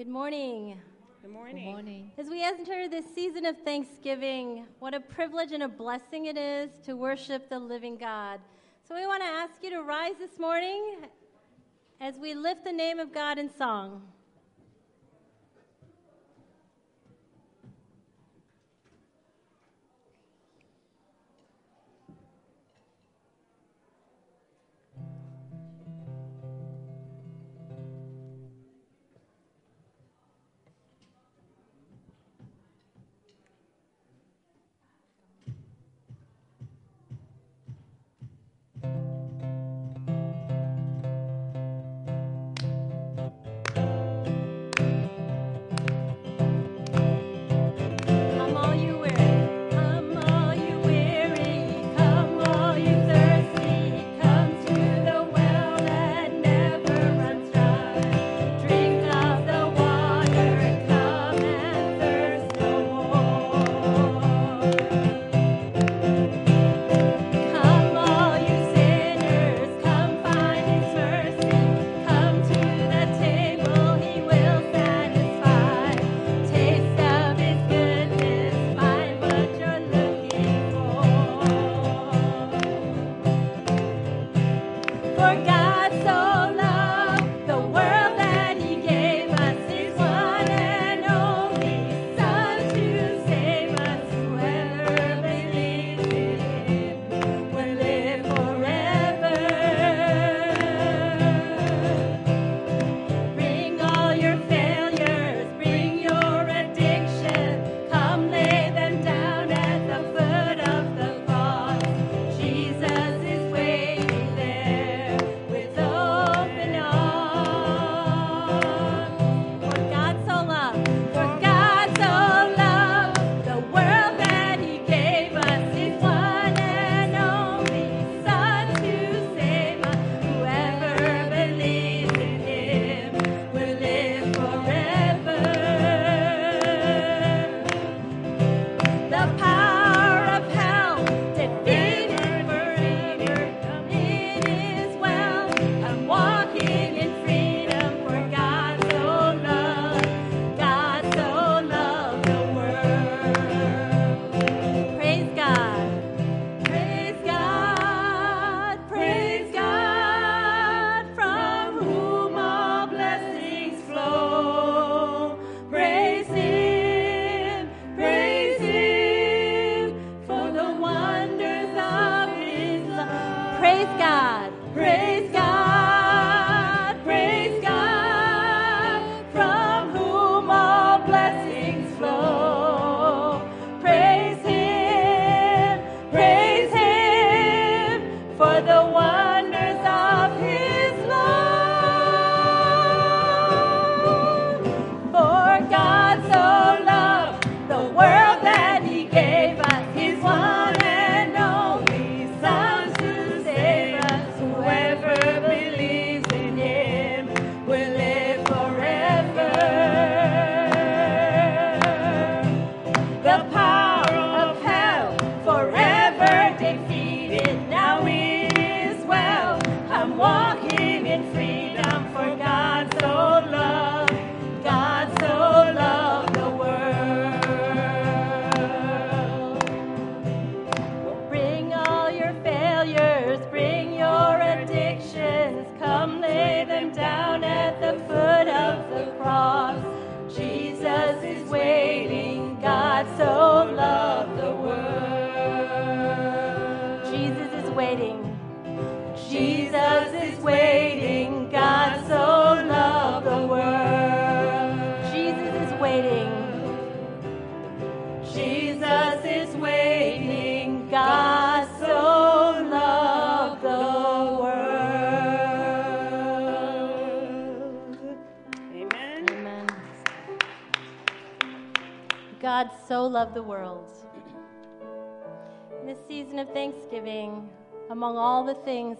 Good morning. Good morning. Good morning. As we enter this season of Thanksgiving, what a privilege and a blessing it is to worship the living God. So we want to ask you to rise this morning as we lift the name of God in song.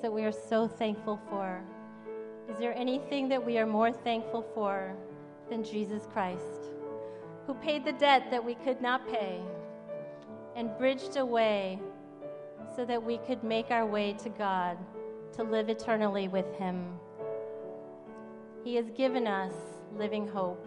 things that we are so thankful for. Is there anything that we are more thankful for than Jesus Christ, who paid the debt that we could not pay and bridged a way so that we could make our way to God to live eternally with Him? He has given us living hope.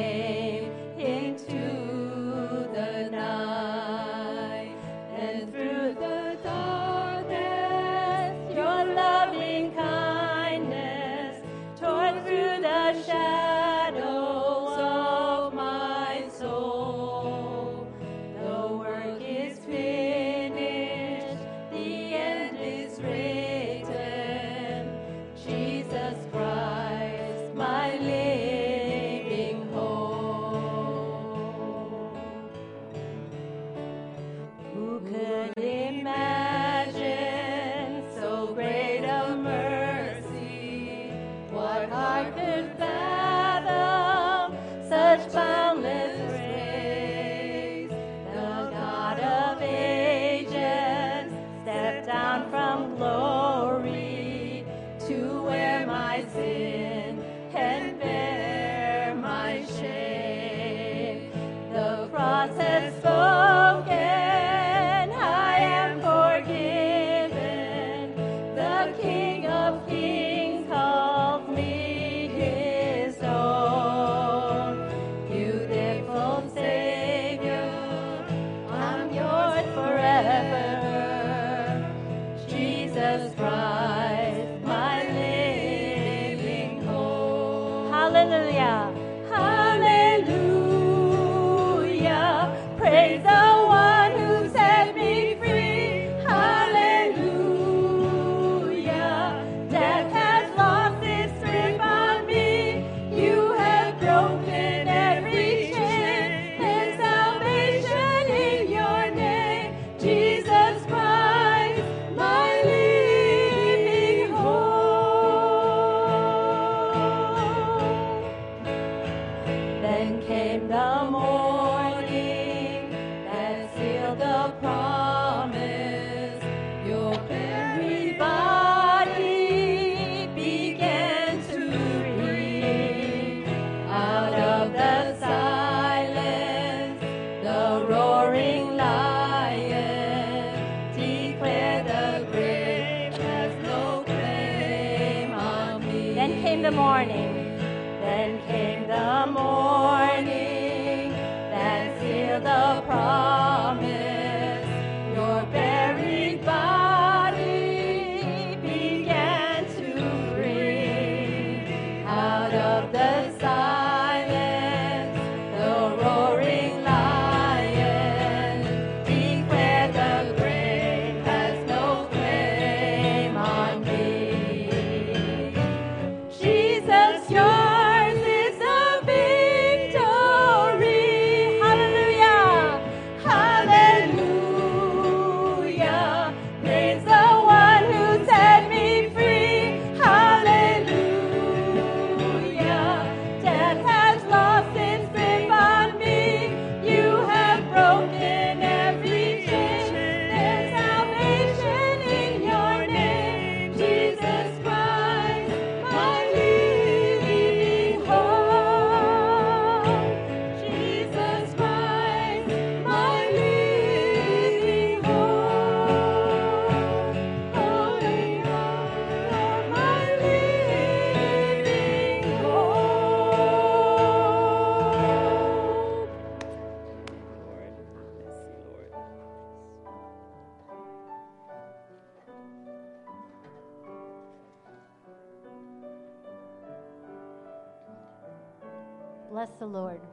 the Lord.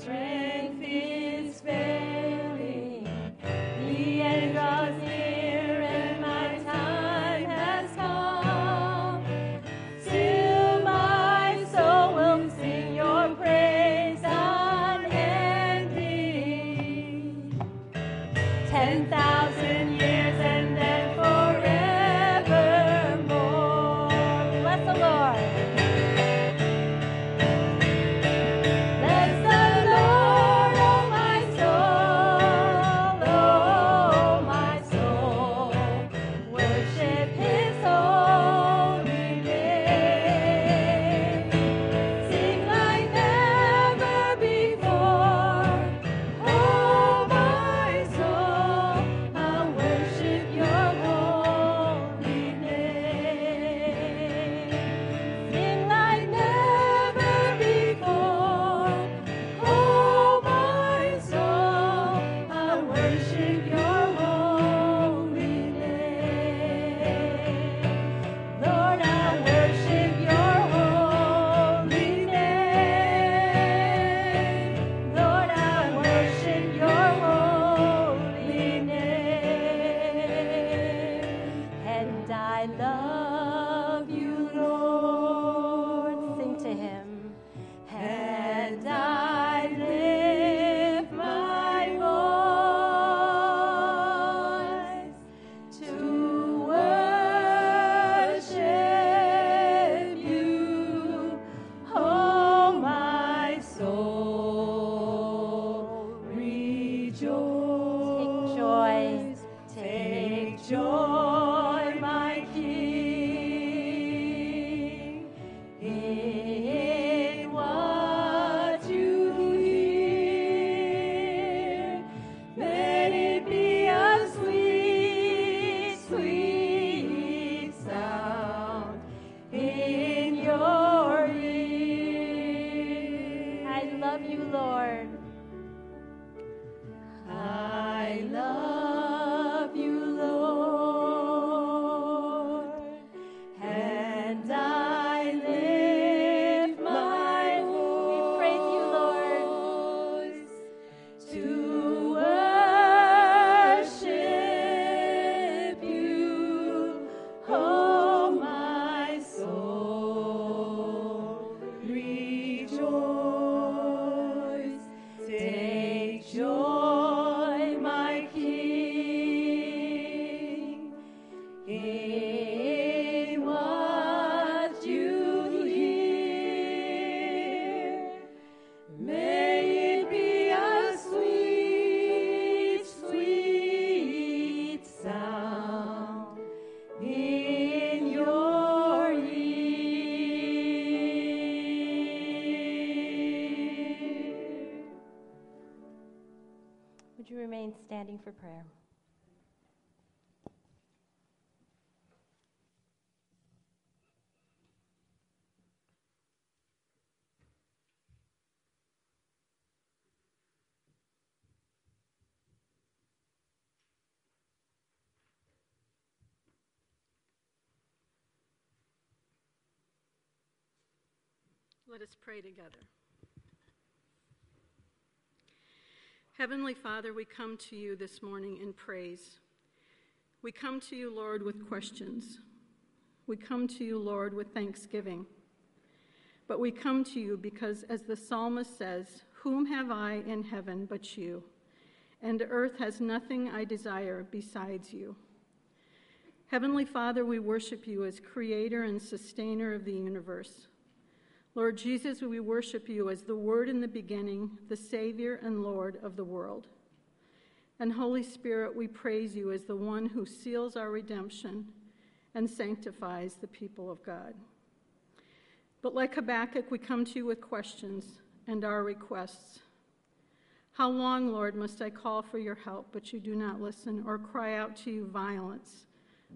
strength. Let us pray together. Heavenly Father, we come to you this morning in praise. We come to you, Lord, with questions. We come to you, Lord, with thanksgiving. But we come to you because, as the psalmist says, Whom have I in heaven but you? And earth has nothing I desire besides you. Heavenly Father, we worship you as creator and sustainer of the universe. Lord Jesus, we worship you as the Word in the beginning, the Savior and Lord of the world. And Holy Spirit, we praise you as the one who seals our redemption and sanctifies the people of God. But like Habakkuk, we come to you with questions and our requests. How long, Lord, must I call for your help, but you do not listen, or cry out to you violence,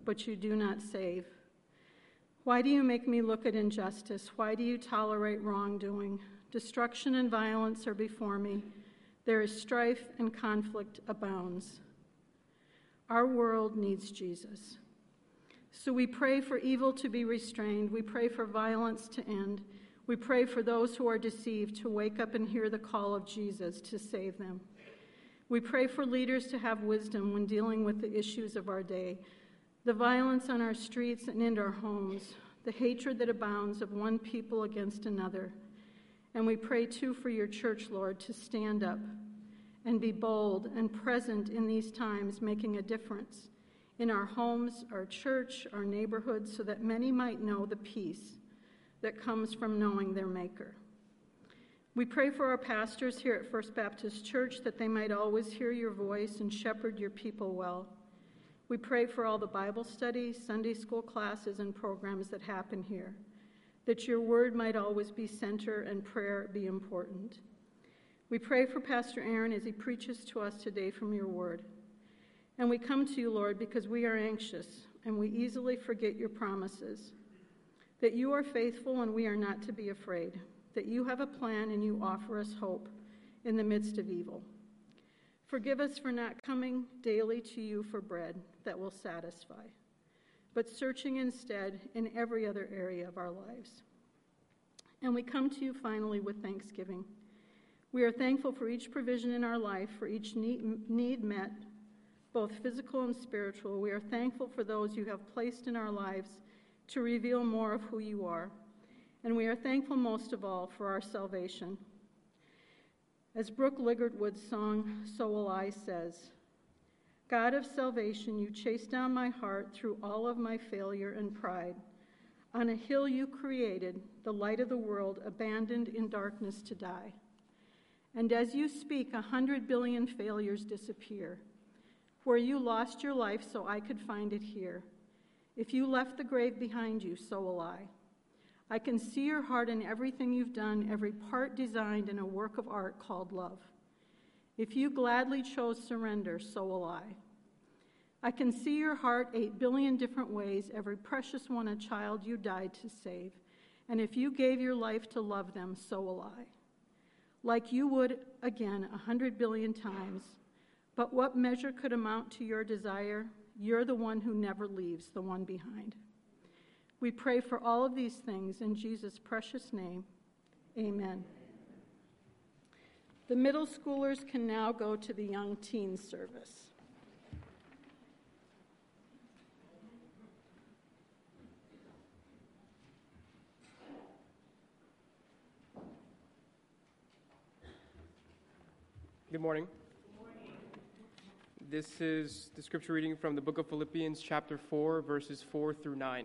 but you do not save? Why do you make me look at injustice? Why do you tolerate wrongdoing? Destruction and violence are before me. There is strife and conflict abounds. Our world needs Jesus. So we pray for evil to be restrained. We pray for violence to end. We pray for those who are deceived to wake up and hear the call of Jesus to save them. We pray for leaders to have wisdom when dealing with the issues of our day the violence on our streets and in our homes, the hatred that abounds of one people against another. And we pray too for your church, Lord, to stand up and be bold and present in these times, making a difference in our homes, our church, our neighborhoods, so that many might know the peace that comes from knowing their Maker. We pray for our pastors here at First Baptist Church that they might always hear your voice and shepherd your people well. We pray for all the Bible studies, Sunday school classes, and programs that happen here, that your word might always be center and prayer be important. We pray for Pastor Aaron as he preaches to us today from your word. And we come to you, Lord, because we are anxious and we easily forget your promises. That you are faithful and we are not to be afraid. That you have a plan and you offer us hope in the midst of evil. Forgive us for not coming daily to you for bread that will satisfy, but searching instead in every other area of our lives. And we come to you finally with thanksgiving. We are thankful for each provision in our life, for each need, met, both physical and spiritual. We are thankful for those you have placed in our lives to reveal more of who you are. And we are thankful most of all for our salvation. As Brooke Ligertwood's song, So Will I, says, God of salvation, you chased down my heart through all of my failure and pride. On a hill you created, the light of the world, abandoned in darkness to die. And as you speak, a hundred billion failures disappear. Where you lost your life so I could find it here. If you left the grave behind you, so will I. I can see your heart in everything you've done, every part designed in a work of art called love. If you gladly chose surrender, so will I. I can see your heart eight billion different ways, every precious one a child you died to save. And if you gave your life to love them, so will I. like you would again a hundred billion times. But what measure could amount to your desire? You're the one who never leaves the one behind. We pray for all of these things in Jesus' precious name. Amen. The middle schoolers can now go to the young teen service. Good morning. This is the scripture reading from the book of Philippians, chapter 4, verses 4 through 9.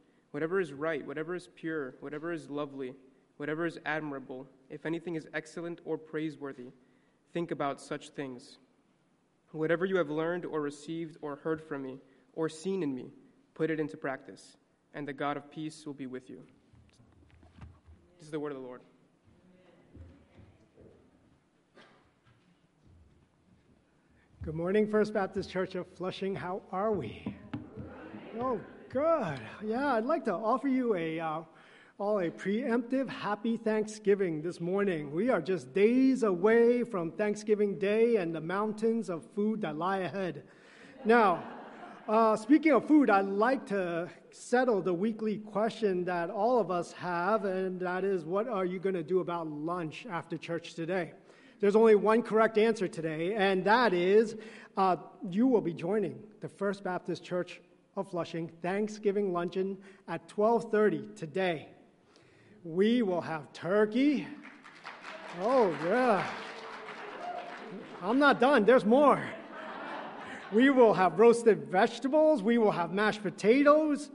whatever is right, whatever is pure, whatever is lovely, whatever is admirable, if anything is excellent or praiseworthy, think about such things. Whatever you have learned or received or heard from me or seen in me, put it into practice, and the God of peace will be with you. This is the word of the Lord. Good morning, First Baptist Church of Flushing. How are we? Oh, good. Yeah, I'd like to offer you a uh, all a preemptive happy Thanksgiving this morning. We are just days away from Thanksgiving Day and the mountains of food that lie ahead. Now, uh, speaking of food, I'd like to settle the weekly question that all of us have, and that is, what are you going to do about lunch after church today? There's only one correct answer today, and that is uh, you will be joining the First Baptist Church of Flushing Thanksgiving luncheon at 12:30 today. We will have turkey. Oh yeah. I'm not done. There's more. We will have roasted vegetables. We will have mashed potatoes.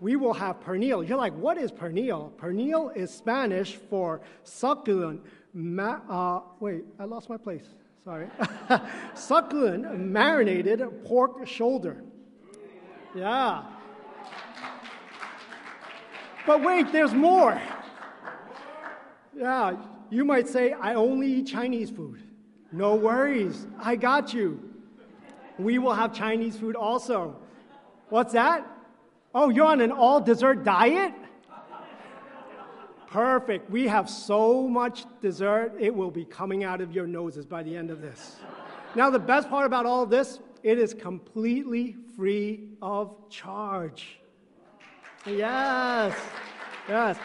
We will have pernil. You're like, what is pernil? Pernil is Spanish for succulent, Ma- uh, wait, I lost my place. Sorry. Succulent marinated pork shoulder. Yeah. But wait, there's more. Yeah, you might say, I only eat Chinese food. No worries, I got you. We will have Chinese food also. What's that? Oh, you're on an all dessert diet? Perfect. We have so much dessert, it will be coming out of your noses by the end of this. Now, the best part about all of this, it is completely free of charge. Yes, yes.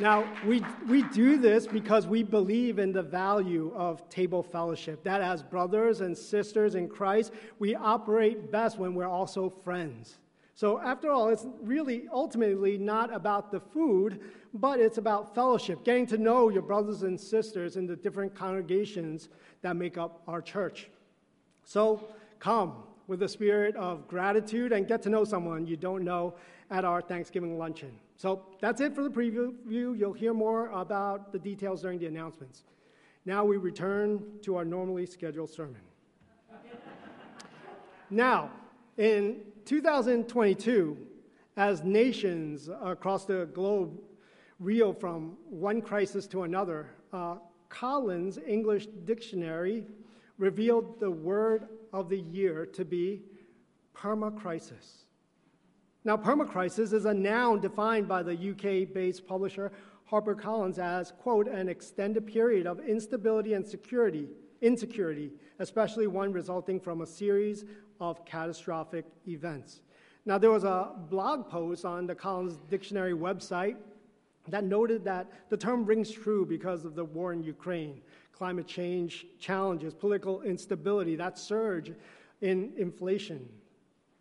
Now, we, we do this because we believe in the value of table fellowship. That as brothers and sisters in Christ, we operate best when we're also friends. So, after all, it's really ultimately not about the food, but it's about fellowship, getting to know your brothers and sisters in the different congregations that make up our church. So, come with a spirit of gratitude and get to know someone you don't know at our Thanksgiving luncheon. So, that's it for the preview. You'll hear more about the details during the announcements. Now, we return to our normally scheduled sermon. now, in 2022, as nations across the globe reel from one crisis to another, uh, Collins English Dictionary revealed the word of the year to be permacrisis. Now, permacrisis is a noun defined by the UK based publisher HarperCollins as, quote, an extended period of instability and security, insecurity, especially one resulting from a series of catastrophic events. Now, there was a blog post on the Collins Dictionary website that noted that the term rings true because of the war in Ukraine, climate change challenges, political instability, that surge in inflation.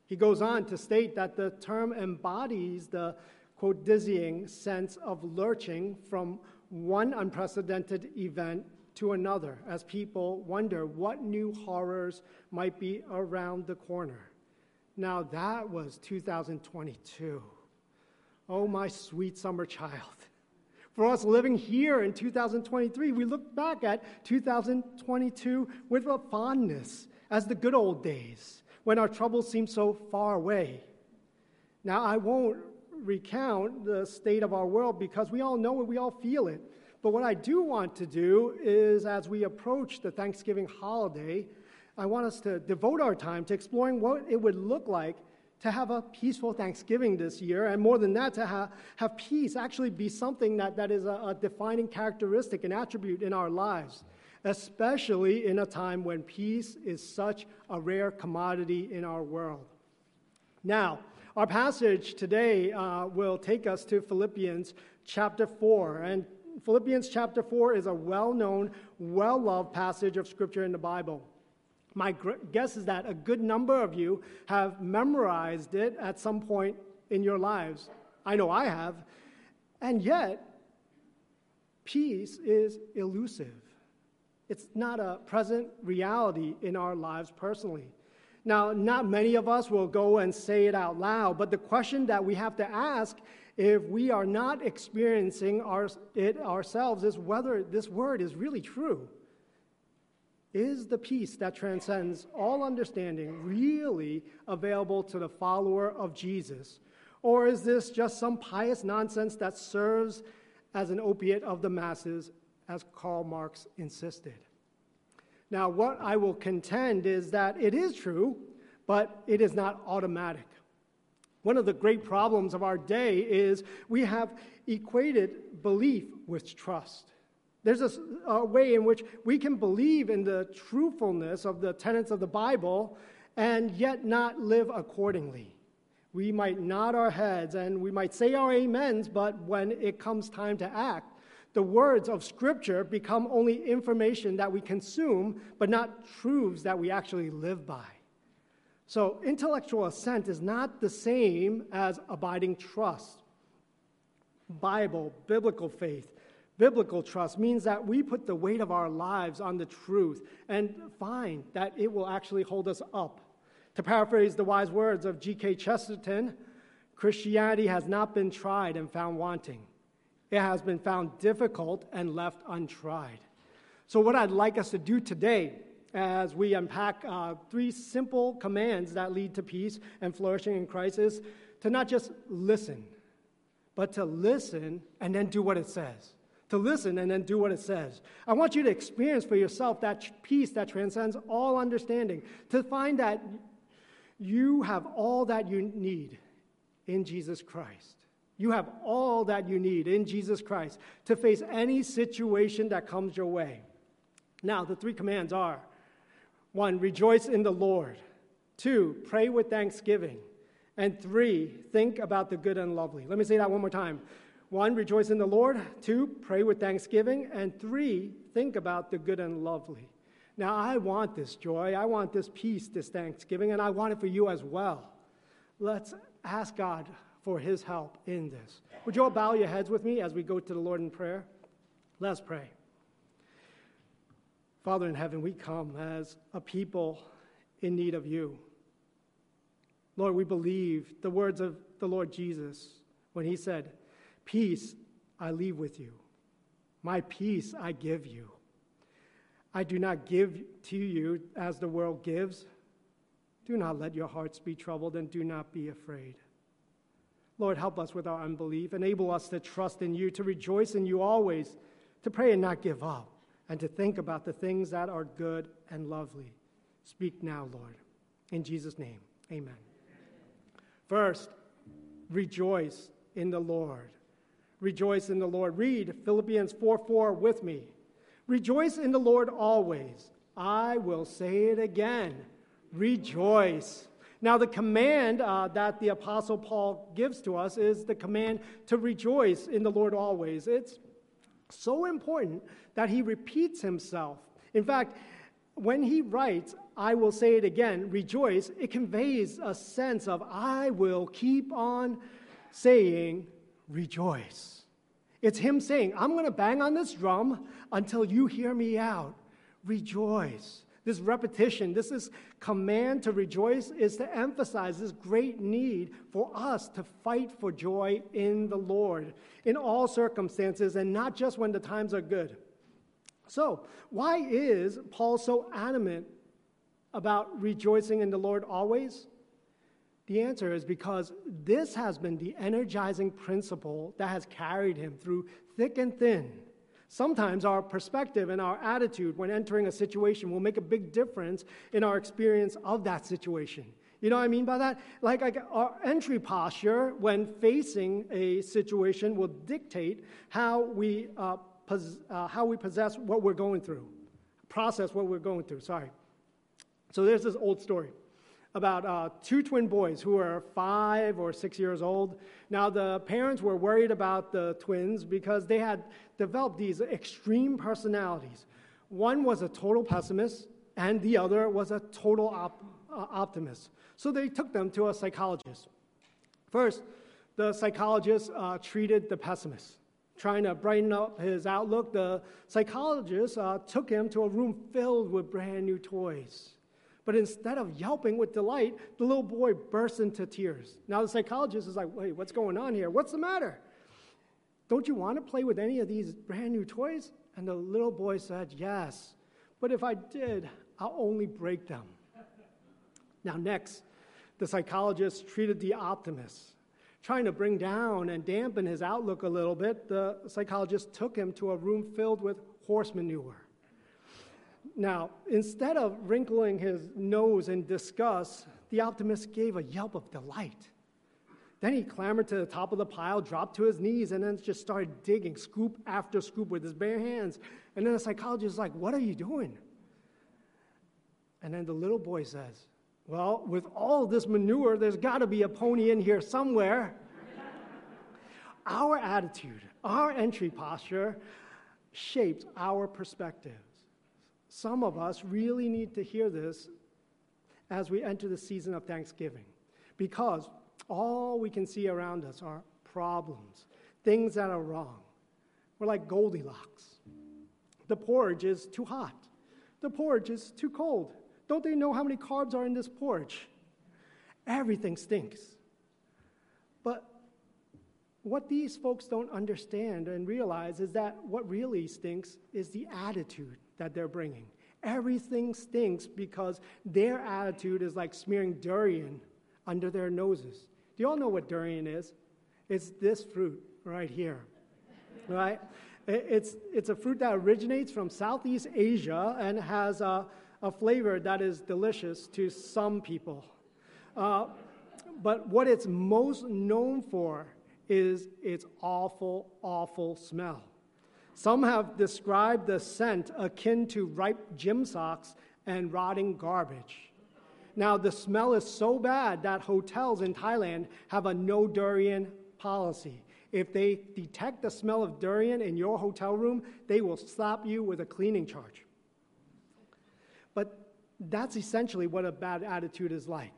He goes on to state that the term embodies the quote dizzying sense of lurching from one unprecedented event to another as people wonder what new horrors might be around the corner. Now, that was 2022. Oh, my sweet summer child. For us living here in 2023, we look back at 2022 with a fondness as the good old days when our troubles seemed so far away. Now, I won't recount the state of our world because we all know it, we all feel it. But what I do want to do is, as we approach the Thanksgiving holiday, I want us to devote our time to exploring what it would look like to have a peaceful Thanksgiving this year, and more than that, to ha- have peace actually be something that, that is a, a defining characteristic and attribute in our lives, especially in a time when peace is such a rare commodity in our world. Now, our passage today uh, will take us to Philippians chapter 4. And Philippians chapter 4 is a well known, well loved passage of Scripture in the Bible. My guess is that a good number of you have memorized it at some point in your lives. I know I have. And yet, peace is elusive. It's not a present reality in our lives personally. Now, not many of us will go and say it out loud, but the question that we have to ask if we are not experiencing our, it ourselves is whether this word is really true. Is the peace that transcends all understanding really available to the follower of Jesus? Or is this just some pious nonsense that serves as an opiate of the masses, as Karl Marx insisted? Now, what I will contend is that it is true, but it is not automatic. One of the great problems of our day is we have equated belief with trust. There's a, a, way in which we can believe in the truthfulness of the tenets of the Bible and yet not live accordingly. We might nod our heads and we might say our amens, but when it comes time to act, the words of Scripture become only information that we consume, but not truths that we actually live by. So, intellectual assent is not the same as abiding trust. Bible, biblical faith, Biblical trust means that we put the weight of our lives on the truth and find that it will actually hold us up. To paraphrase the wise words of G.K. Chesterton, Christianity has not been tried and found wanting. It has been found difficult and left untried. So, what I'd like us to do today as we unpack uh, three simple commands that lead to peace and flourishing in Christ is to not just listen, but to listen and then do what it says to listen and then do what it says. I want you to experience for yourself that peace that transcends all understanding, to find that you have all that you need in Jesus Christ. You have all that you need in Jesus Christ to face any situation that comes your way. Now, the three commands are one, rejoice in the Lord. Two, pray with thanksgiving. And three, think about the good and lovely. Let me say that one more time. One, rejoice in the Lord. Two, pray with thanksgiving. And three, think about the good and lovely. Now, I want this joy. I want this peace, this thanksgiving, and I want it for you as well. Let's ask God for his help in this. Would you all bow your heads with me as we go to the Lord in prayer? Let's pray. Father in heaven, we come as a people in need of you. Lord, we believe the words of the Lord Jesus when he said, Peace I leave with you. My peace I give you. I do not give to you as the world gives. Do not let your hearts be troubled and do not be afraid. Lord, help us with our unbelief. Enable us to trust in you, to rejoice in you always, to pray and not give up, and to think about the things that are good and lovely. Speak now, Lord. In Jesus' name, amen. First, rejoice in the Lord. Rejoice in the Lord. Read Philippians 4 4 with me. Rejoice in the Lord always. I will say it again. Rejoice. Now, the command uh, that the Apostle Paul gives to us is the command to rejoice in the Lord always. It's so important that he repeats himself. In fact, when he writes, I will say it again, rejoice, it conveys a sense of, I will keep on saying, rejoice. It's him saying, I'm going to bang on this drum until you hear me out. Rejoice. This repetition, this is command to rejoice, is to emphasize this great need for us to fight for joy in the Lord in all circumstances and not just when the times are good. So, why is Paul so adamant about rejoicing in the Lord always? The answer is because this has been the energizing principle that has carried him through thick and thin. Sometimes our perspective and our attitude when entering a situation will make a big difference in our experience of that situation. You know what I mean by that? Like, like our entry posture when facing a situation will dictate how we, uh, pos- uh, how we possess what we're going through, process what we're going through. Sorry. So there's this old story about uh, two twin boys who were five or six years old. Now, the parents were worried about the twins because they had developed these extreme personalities. One was a total pessimist, and the other was a total op- uh, optimist. So they took them to a psychologist. First, the psychologist uh, treated the pessimist. Trying to brighten up his outlook, the psychologist uh, took him to a room filled with brand new toys. But instead of yelping with delight, the little boy bursts into tears. Now the psychologist is like, wait, what's going on here? What's the matter? Don't you want to play with any of these brand new toys? And the little boy said, Yes, but if I did, I'll only break them. Now, next, the psychologist treated the optimist. Trying to bring down and dampen his outlook a little bit, the psychologist took him to a room filled with horse manure. Now, instead of wrinkling his nose in disgust, the optimist gave a yelp of delight. Then he clambered to the top of the pile, dropped to his knees, and then just started digging scoop after scoop with his bare hands. And then the psychologist is like, What are you doing? And then the little boy says, Well, with all this manure, there's got to be a pony in here somewhere. our attitude, our entry posture shapes our perspective. Some of us really need to hear this as we enter the season of Thanksgiving because all we can see around us are problems, things that are wrong. We're like Goldilocks. The porridge is too hot, the porridge is too cold. Don't they know how many carbs are in this porridge? Everything stinks. But what these folks don't understand and realize is that what really stinks is the attitude that they're bringing. Everything stinks because their attitude is like smearing durian under their noses. Do you all know what durian is? It's this fruit right here, right? It's, it's a fruit that originates from Southeast Asia and has a, a flavor that is delicious to some people. Uh, but what it's most known for is its awful, awful smell. Some have described the scent akin to ripe gym socks and rotting garbage. Now, the smell is so bad that hotels in Thailand have a no durian policy. If they detect the smell of durian in your hotel room, they will slap you with a cleaning charge. But that's essentially what a bad attitude is like.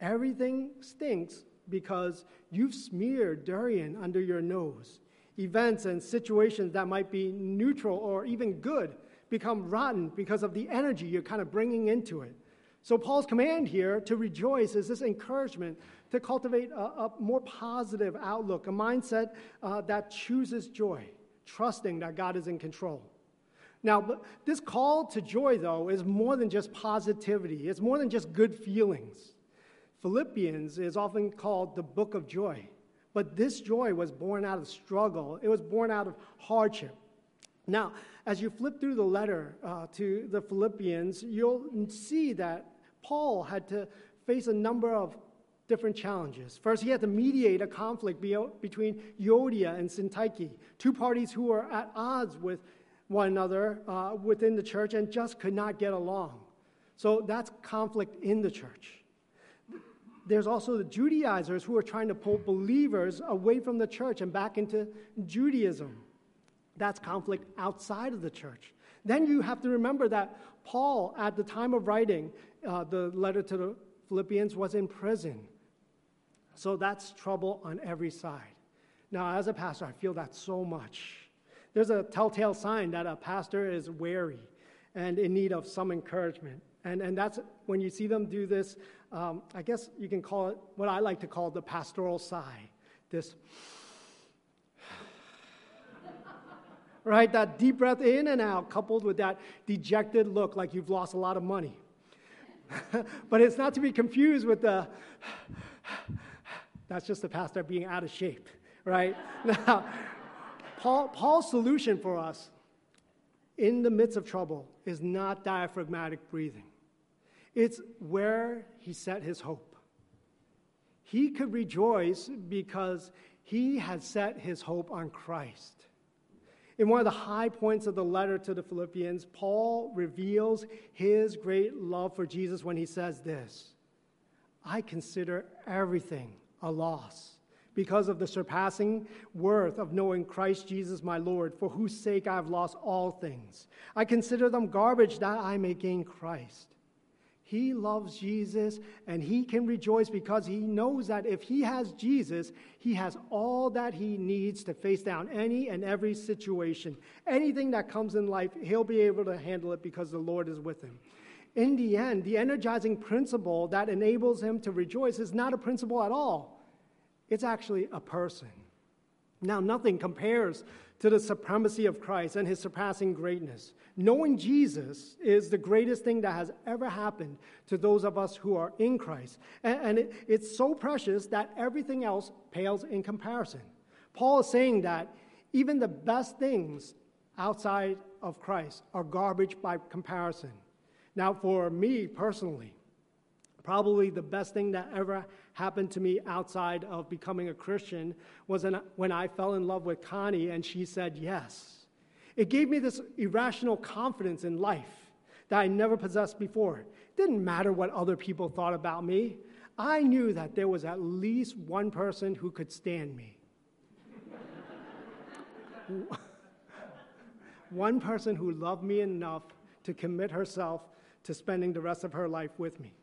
Everything stinks because you've smeared durian under your nose events and situations that might be neutral or even good become rotten because of the energy you're kind of bringing into it. So, Paul's command here to rejoice is this encouragement to cultivate a, a more positive outlook, a mindset uh, that chooses joy, trusting that God is in control. Now, this call to joy, though, is more than just positivity, it's more than just good feelings. Philippians is often called the book of joy. But this joy was born out of struggle, it was born out of hardship. Now, as you flip through the letter uh, to the Philippians, you'll see that Paul had to face a number of different challenges. First, he had to mediate a conflict between Euodia and Syntyche, two parties who were at odds with one another uh, within the church and just could not get along. So that's conflict in the church there's also the Judaizers who are trying to pull believers away from the church and back into Judaism. That's conflict outside of the church. Then you have to remember that Paul, at the time of writing uh, the letter to the Philippians, was in prison. So that's trouble on every side. Now, as a pastor, I feel that so much. There's a telltale sign that a pastor is wary and in need of some encouragement. And, and that's when you see them do this, um, I guess you can call it what I like to call the pastoral sigh. This, right? That deep breath in and out, coupled with that dejected look like you've lost a lot of money. but it's not to be confused with the, that's just the pastor being out of shape, right? Now, Paul, Paul's solution for us in the midst of trouble is not diaphragmatic breathing. It's where he set his hope. He could rejoice because he had set his hope on Christ. In one of the high points of the letter to the Philippians, Paul reveals his great love for Jesus when he says this I consider everything a loss because of the surpassing worth of knowing Christ Jesus my Lord, for whose sake I have lost all things. I consider them garbage that I may gain Christ. He loves Jesus and he can rejoice because he knows that if he has Jesus, he has all that he needs to face down any and every situation. Anything that comes in life, he'll be able to handle it because the Lord is with him. In the end, the energizing principle that enables him to rejoice is not a principle at all, it's actually a person. Now, nothing compares to the supremacy of Christ and his surpassing greatness. Knowing Jesus is the greatest thing that has ever happened to those of us who are in Christ. And, and it, it's so precious that everything else pales in comparison. Paul is saying that even the best things outside of Christ are garbage by comparison. Now, for me personally, probably the best thing that ever happened to me outside of becoming a Christian was when I fell in love with Connie and she said yes. It gave me this irrational confidence in life that I never possessed before. It didn't matter what other people thought about me. I knew that there was at least one person who could stand me. one person who loved me enough to commit herself to spending the rest of her life with me.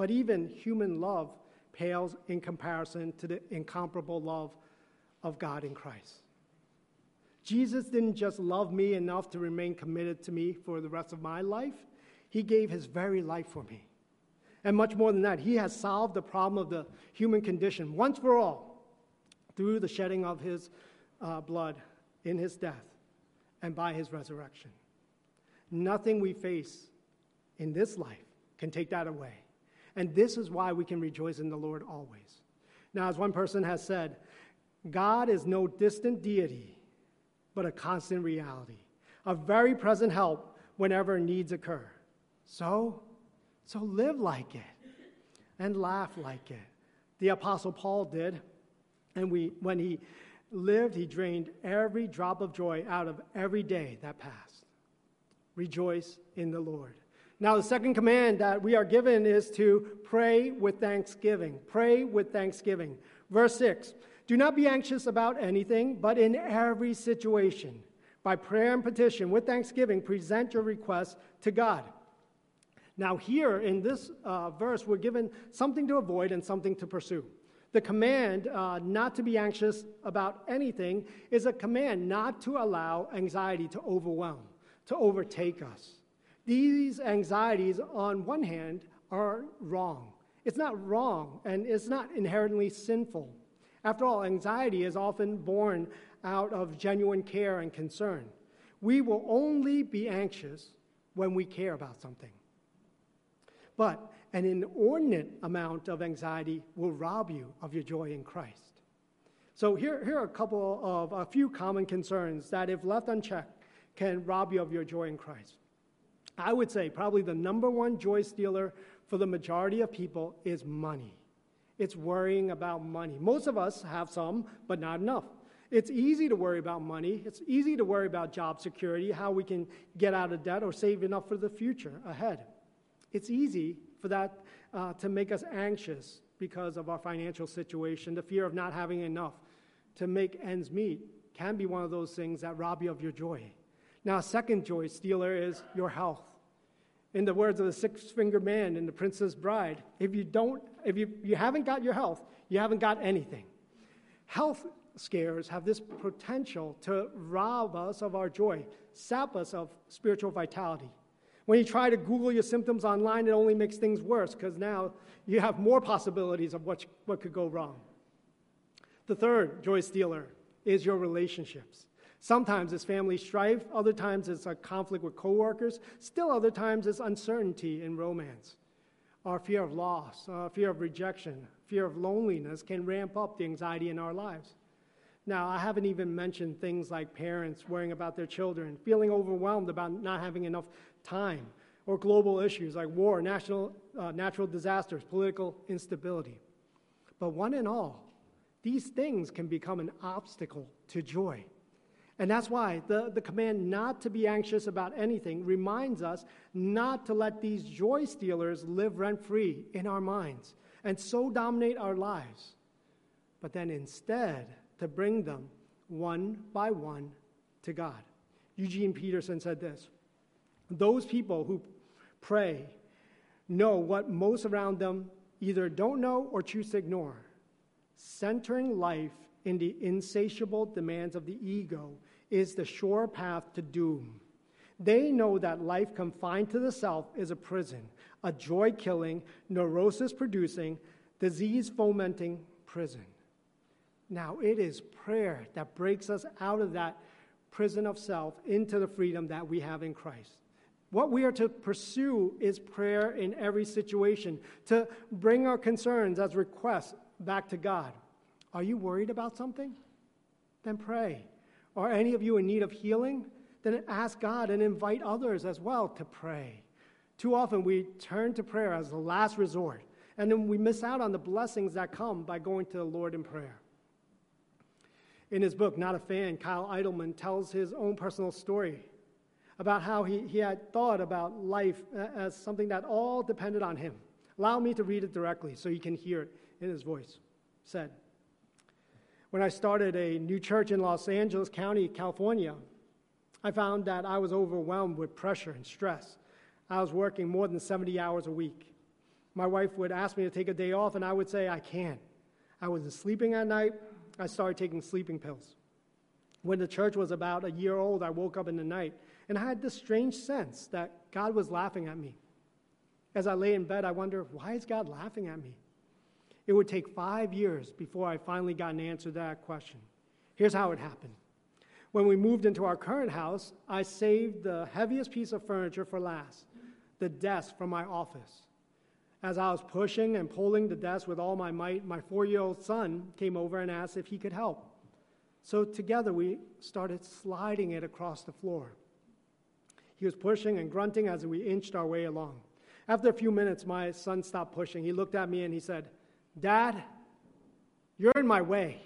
But even human love pales in comparison to the incomparable love of God in Christ. Jesus didn't just love me enough to remain committed to me for the rest of my life, He gave His very life for me. And much more than that, He has solved the problem of the human condition once for all through the shedding of His uh, blood in His death and by His resurrection. Nothing we face in this life can take that away. And this is why we can rejoice in the Lord always. Now, as one person has said, God is no distant deity, but a constant reality, a very present help whenever needs occur. So, so live like it and laugh like it. The Apostle Paul did, and we, when he lived, he drained every drop of joy out of every day that passed. Rejoice in the Lord. Now, the second command that we are given is to pray with thanksgiving. Pray with thanksgiving. Verse 6 Do not be anxious about anything, but in every situation, by prayer and petition, with thanksgiving, present your requests to God. Now, here in this uh, verse, we're given something to avoid and something to pursue. The command uh, not to be anxious about anything is a command not to allow anxiety to overwhelm, to overtake us. These anxieties, on one hand, are wrong. It's not wrong and it's not inherently sinful. After all, anxiety is often born out of genuine care and concern. We will only be anxious when we care about something. But an inordinate amount of anxiety will rob you of your joy in Christ. So here, here are a couple of a few common concerns that, if left unchecked, can rob you of your joy in Christ. I would say probably the number one joy stealer for the majority of people is money. It's worrying about money. Most of us have some, but not enough. It's easy to worry about money. It's easy to worry about job security, how we can get out of debt or save enough for the future ahead. It's easy for that uh, to make us anxious because of our financial situation. The fear of not having enough to make ends meet can be one of those things that rob you of your joy. Now, second joy stealer is your health. In the words of the six-fingered man in The Princess Bride, if you don't, if you, you haven't got your health, you haven't got anything. Health scares have this potential to rob us of our joy, sap us of spiritual vitality. When you try to Google your symptoms online, it only makes things worse because now you have more possibilities of what, what could go wrong. The third joy stealer is your relationships. Sometimes it's family strife, other times it's a conflict with coworkers, still other times it's uncertainty in romance. Our fear of loss, our fear of rejection, fear of loneliness can ramp up the anxiety in our lives. Now, I haven't even mentioned things like parents worrying about their children, feeling overwhelmed about not having enough time, or global issues like war, national, uh, natural disasters, political instability. But one and all, these things can become an obstacle to joy. And that's why the, the command not to be anxious about anything reminds us not to let these joy stealers live rent free in our minds and so dominate our lives, but then instead to bring them one by one to God. Eugene Peterson said this Those people who pray know what most around them either don't know or choose to ignore. Centering life in the insatiable demands of the ego is the sure path to doom. They know that life confined to the self is a prison, a joy killing, neurosis producing, disease fomenting prison. Now, it is prayer that breaks us out of that prison of self into the freedom that we have in Christ. What we are to pursue is prayer in every situation, to bring our concerns as requests back to God. Are you worried about something? Then pray. Are any of you in need of healing? Then ask God and invite others as well to pray. Too often we turn to prayer as the last resort, and then we miss out on the blessings that come by going to the Lord in prayer. In his book, Not a Fan, Kyle Idleman tells his own personal story about how he, he had thought about life as something that all depended on him. Allow me to read it directly so you can hear it in his voice. Said, When I started a new church in Los Angeles County, California, I found that I was overwhelmed with pressure and stress. I was working more than 70 hours a week. My wife would ask me to take a day off, and I would say, I can't. I wasn't sleeping at night. I started taking sleeping pills. When the church was about a year old, I woke up in the night and I had this strange sense that God was laughing at me. As I lay in bed, I wonder, why is God laughing at me? It would take five years before I finally got an answer to that question. Here's how it happened. When we moved into our current house, I saved the heaviest piece of furniture for last the desk from my office. As I was pushing and pulling the desk with all my might, my four year old son came over and asked if he could help. So together we started sliding it across the floor. He was pushing and grunting as we inched our way along. After a few minutes, my son stopped pushing. He looked at me and he said, Dad, you're in my way.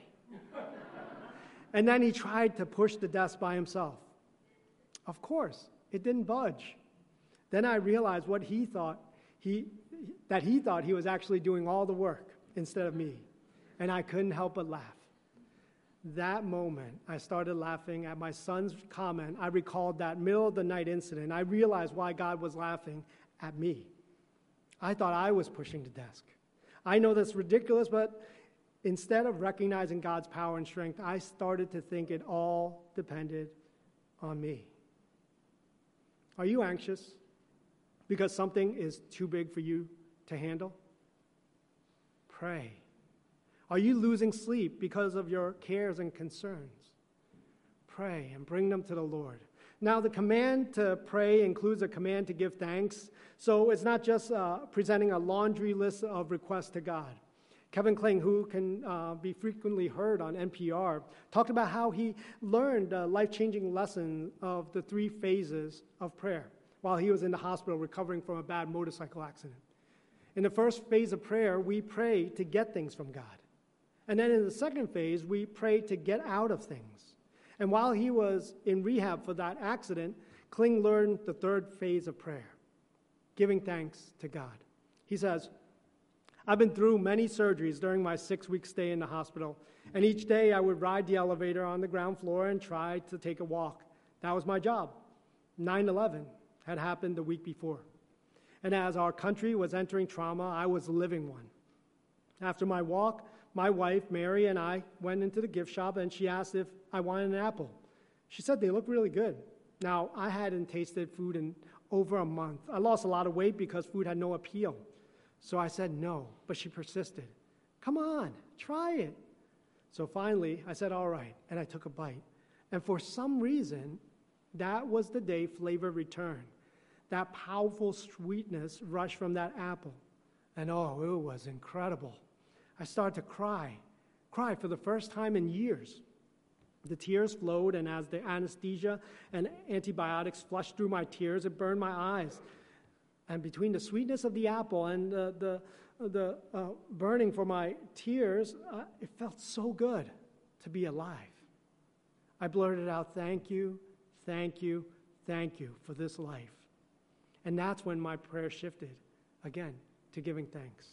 and then he tried to push the desk by himself. Of course, it didn't budge. Then I realized what he thought he, that he thought he was actually doing all the work instead of me. And I couldn't help but laugh that moment, I started laughing at my son's comment. I recalled that middle of the night incident. I realized why God was laughing at me. I thought I was pushing the desk. I know that's ridiculous, but instead of recognizing God's power and strength, I started to think it all depended on me. Are you anxious because something is too big for you to handle? Pray. Are you losing sleep because of your cares and concerns? Pray and bring them to the Lord. Now, the command to pray includes a command to give thanks. So it's not just uh, presenting a laundry list of requests to God. Kevin Kling, who can uh, be frequently heard on NPR, talked about how he learned a life changing lesson of the three phases of prayer while he was in the hospital recovering from a bad motorcycle accident. In the first phase of prayer, we pray to get things from God. And then in the second phase, we pray to get out of things. And while he was in rehab for that accident, Kling learned the third phase of prayer giving thanks to God. He says, I've been through many surgeries during my six week stay in the hospital, and each day I would ride the elevator on the ground floor and try to take a walk. That was my job. 9 11 had happened the week before. And as our country was entering trauma, I was living one. After my walk, my wife, Mary, and I went into the gift shop and she asked if I wanted an apple. She said they look really good. Now, I hadn't tasted food in over a month. I lost a lot of weight because food had no appeal. So I said no, but she persisted. Come on, try it. So finally, I said, all right, and I took a bite. And for some reason, that was the day flavor returned. That powerful sweetness rushed from that apple. And oh, it was incredible. I started to cry, cry for the first time in years. The tears flowed, and as the anesthesia and antibiotics flushed through my tears, it burned my eyes. And between the sweetness of the apple and the, the, the uh, burning for my tears, uh, it felt so good to be alive. I blurted out, Thank you, thank you, thank you for this life. And that's when my prayer shifted again to giving thanks.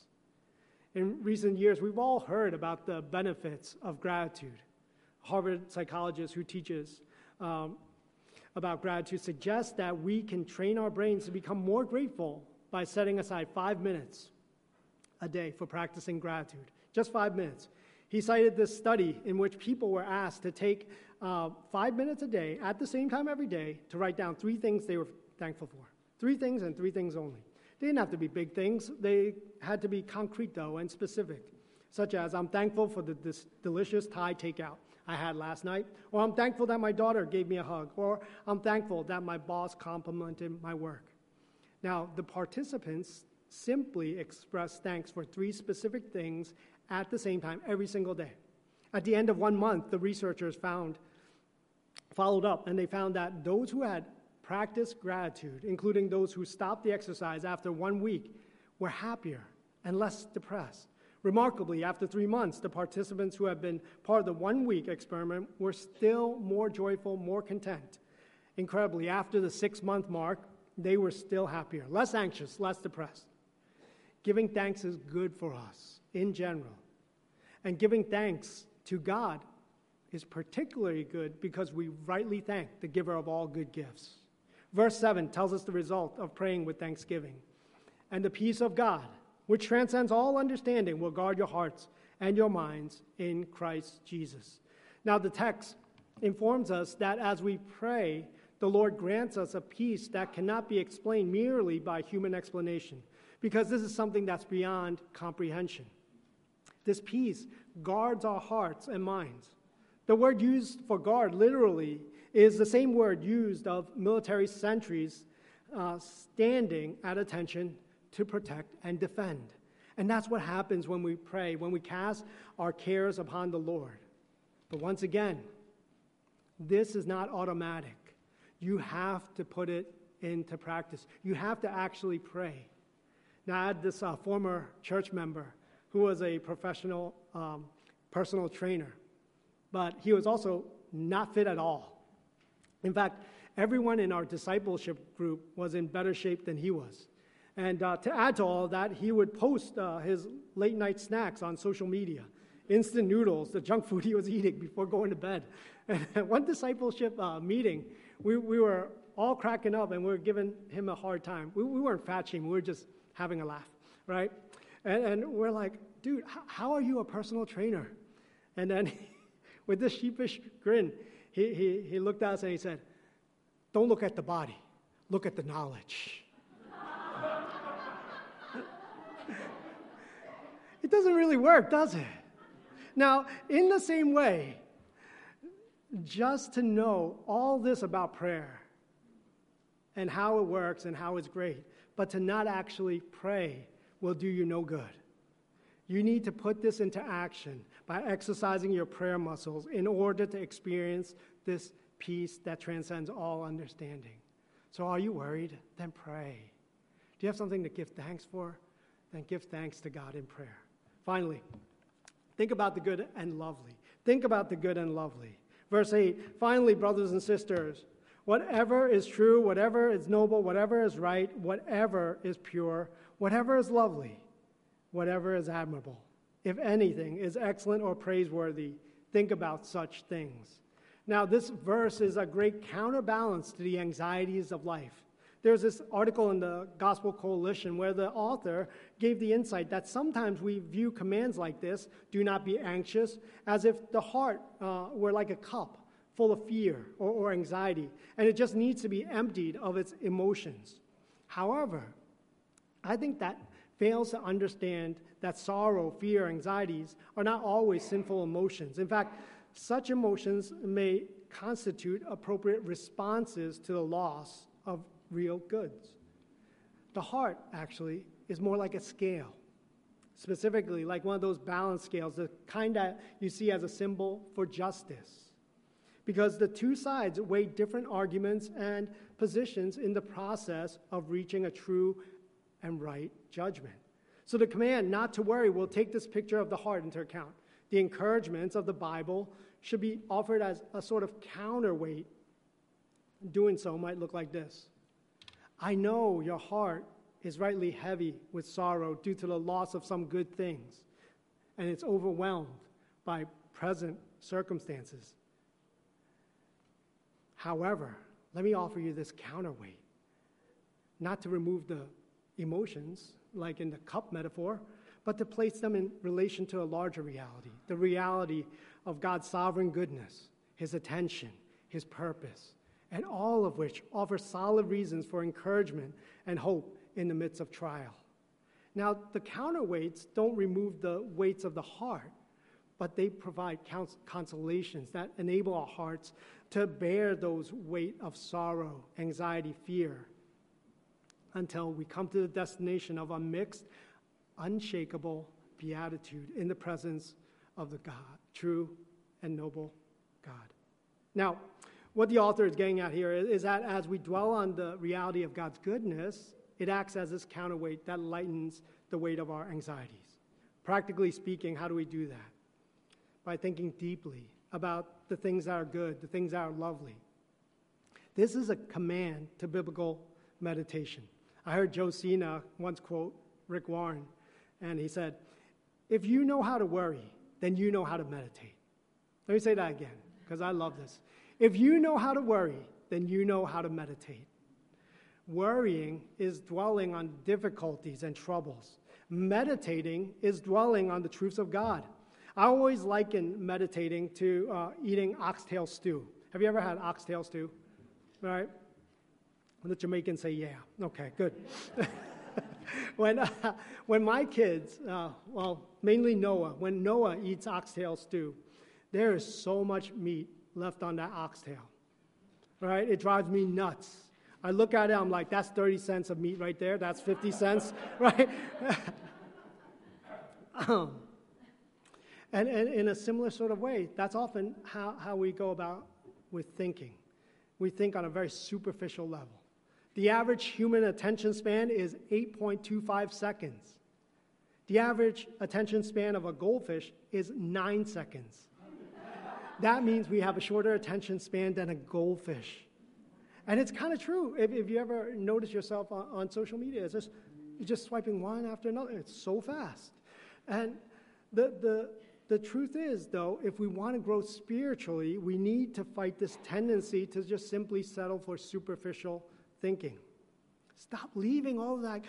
In recent years, we've all heard about the benefits of gratitude. Harvard psychologist who teaches um, about gratitude suggests that we can train our brains to become more grateful by setting aside five minutes a day for practicing gratitude. Just five minutes. He cited this study in which people were asked to take uh, five minutes a day at the same time every day to write down three things they were thankful for. Three things and three things only. They didn't have to be big things, they had to be concrete, though, and specific, such as I'm thankful for the, this delicious Thai takeout. I had last night, or I'm thankful that my daughter gave me a hug, or I'm thankful that my boss complimented my work. Now, the participants simply express thanks for three specific things at the same time every single day. At the end of one month, the researchers found followed up and they found that those who had practiced gratitude, including those who stopped the exercise after one week, were happier and less depressed. Remarkably, after three months, the participants who had been part of the one week experiment were still more joyful, more content. Incredibly, after the six month mark, they were still happier, less anxious, less depressed. Giving thanks is good for us in general. And giving thanks to God is particularly good because we rightly thank the giver of all good gifts. Verse 7 tells us the result of praying with thanksgiving. And the peace of God, which transcends all understanding, will guard your hearts and your minds in Christ Jesus. Now, the text informs us that as we pray, the Lord grants us a peace that cannot be explained merely by human explanation, because this is something that's beyond comprehension. This peace guards our hearts and minds. The word used for guard literally is the same word used of military sentries uh, standing at attention to protect and defend. And that's what happens when we pray, when we cast our cares upon the Lord. But once again, this is not automatic. You have to put it into practice. You have to actually pray. Now, I had this uh, former church member who was a professional um, personal trainer, but he was also not fit at all. In fact, everyone in our discipleship group was in better shape than he was. And uh, to add to all of that, he would post uh, his late night snacks on social media instant noodles, the junk food he was eating before going to bed. And at one discipleship uh, meeting, we, we were all cracking up and we were giving him a hard time. We, we weren't fat shaming, we were just having a laugh, right? And, and we're like, dude, how are you a personal trainer? And then with this sheepish grin, he, he, he looked at us and he said, Don't look at the body, look at the knowledge. It doesn't really work, does it? Now, in the same way, just to know all this about prayer and how it works and how it's great, but to not actually pray will do you no good. You need to put this into action by exercising your prayer muscles in order to experience this peace that transcends all understanding. So, are you worried? Then pray. Do you have something to give thanks for? Then give thanks to God in prayer. Finally, think about the good and lovely. Think about the good and lovely. Verse 8 Finally, brothers and sisters, whatever is true, whatever is noble, whatever is right, whatever is pure, whatever is lovely, whatever is admirable, if anything is excellent or praiseworthy, think about such things. Now, this verse is a great counterbalance to the anxieties of life. There's this article in the Gospel Coalition where the author gave the insight that sometimes we view commands like this, do not be anxious, as if the heart uh, were like a cup full of fear or, or anxiety, and it just needs to be emptied of its emotions. However, I think that fails to understand that sorrow, fear, anxieties are not always sinful emotions. In fact, such emotions may constitute appropriate responses to the loss of real goods. The heart, actually, is more like a scale, specifically, like one of those balance scales, the kind that you see as a symbol for justice. Because the two sides weigh different arguments and positions in the process of reaching a true and right judgment. So the command not to worry will take this picture of the heart into account. The encouragements of the Bible should be offered as a sort of counterweight. Doing so might look like this I know your heart is rightly heavy with sorrow due to the loss of some good things, and it's overwhelmed by present circumstances. However, let me offer you this counterweight. Not to remove the emotions, like in the cup metaphor, but to place them in relation to a larger reality the reality of God's sovereign goodness, His attention, His purpose, and all of which offer solid reasons for encouragement and hope in the midst of trial. Now, the counterweights don't remove the weights of the heart, but they provide consolations that enable our hearts to bear those weight of sorrow, anxiety, fear, until we come to the destination of a mixed, unshakable beatitude in the presence of the God, true and noble God. Now, what the author is getting at here is that as we dwell on the reality of God's goodness, it acts as this counterweight that lightens the weight of our anxieties. Practically speaking, how do we do that? By thinking deeply about the things that are good, the things that are lovely. This is a command to biblical meditation. I heard Joe Cena once quote Rick Warren, and he said, If you know how to worry, then you know how to meditate. Let me say that again, because I love this. If you know how to worry, then you know how to meditate. Worrying is dwelling on difficulties and troubles. Meditating is dwelling on the truths of God. I always liken meditating to uh, eating oxtail stew. Have you ever had oxtail stew? All right. The Jamaicans say, yeah. Okay, good. when, uh, when my kids, uh, well, mainly Noah, when Noah eats oxtail stew, there is so much meat left on that oxtail. Right? It drives me nuts. I look at it, I'm like, that's 30 cents of meat right there. That's 50 cents, right? um, and, and in a similar sort of way, that's often how, how we go about with thinking. We think on a very superficial level. The average human attention span is 8.25 seconds. The average attention span of a goldfish is nine seconds. That means we have a shorter attention span than a goldfish. And it's kind of true. If, if, you ever notice yourself on, on social media, it's just, you're just swiping one after another. It's so fast. And the, the, the truth is, though, if we want to grow spiritually, we need to fight this tendency to just simply settle for superficial thinking. Stop leaving all that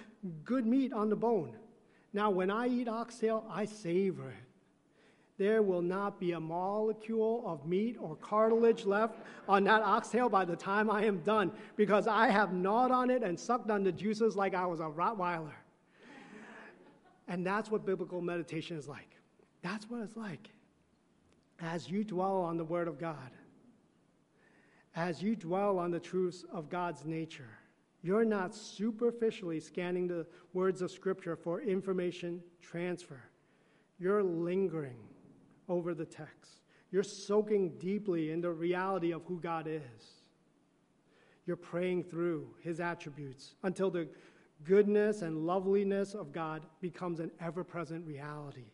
good meat on the bone. Now, when I eat oxtail, I savor it. There will not be a molecule of meat or cartilage left on that oxtail by the time I am done because I have gnawed on it and sucked on the juices like I was a Rottweiler. And that's what biblical meditation is like. That's what it's like. As you dwell on the Word of God, as you dwell on the truths of God's nature, you're not superficially scanning the words of Scripture for information transfer. You're lingering over the text. You're soaking deeply in the reality of who God is. You're praying through his attributes until the goodness and loveliness of God becomes an ever present reality.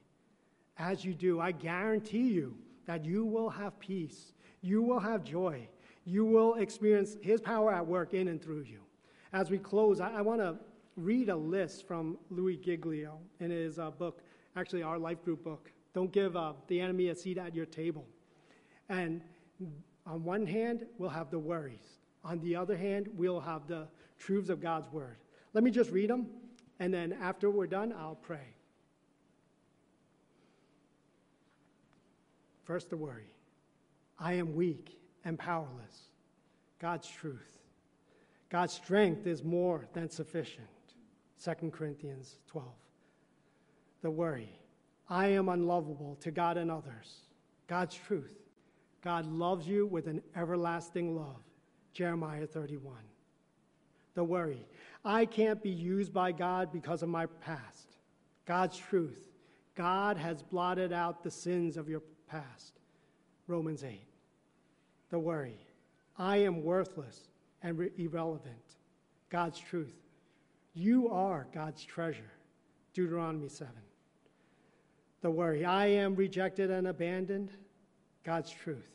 As you do, I guarantee you that you will have peace, you will have joy, you will experience His power at work in and through you. As we close, I, I want to read a list from Louie Giglio in his uh, book, actually, our life group book. Don't give uh, the enemy a seat at your table. And on one hand, we'll have the worries. On the other hand, we'll have the truths of God's word. Let me just read them, and then after we're done, I'll pray. First, the worry I am weak and powerless. God's truth. God's strength is more than sufficient. 2 Corinthians 12. The worry I am unlovable to God and others. God's truth. God loves you with an everlasting love. Jeremiah 31. The worry. I can't be used by God because of my past. God's truth. God has blotted out the sins of your past. Romans 8. The worry. I am worthless and re- irrelevant. God's truth. You are God's treasure. Deuteronomy 7. The worry. I am rejected and abandoned. God's truth.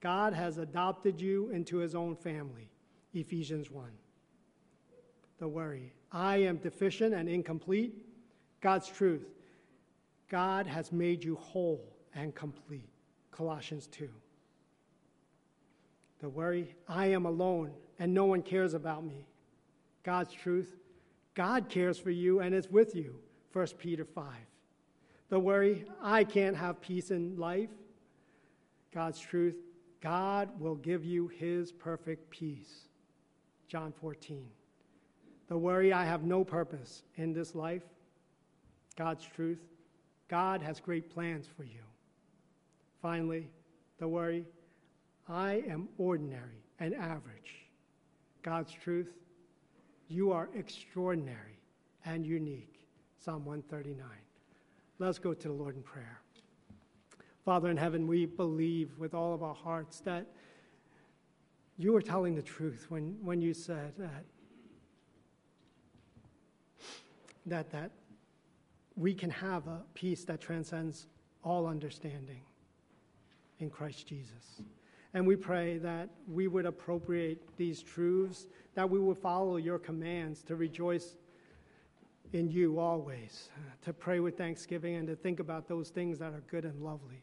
God has adopted you into his own family. Ephesians 1. The worry. I am deficient and incomplete. God's truth. God has made you whole and complete. Colossians 2. The worry. I am alone and no one cares about me. God's truth. God cares for you and is with you. 1 Peter 5. The worry. I can't have peace in life. God's truth. God will give you his perfect peace. John 14. The worry, I have no purpose in this life. God's truth. God has great plans for you. Finally, the worry, I am ordinary and average. God's truth. You are extraordinary and unique. Psalm 139. Let's go to the Lord in prayer. Father in heaven, we believe with all of our hearts that you were telling the truth when, when you said that, that, that we can have a peace that transcends all understanding in Christ Jesus. And we pray that we would appropriate these truths, that we would follow your commands to rejoice in you always, to pray with thanksgiving, and to think about those things that are good and lovely.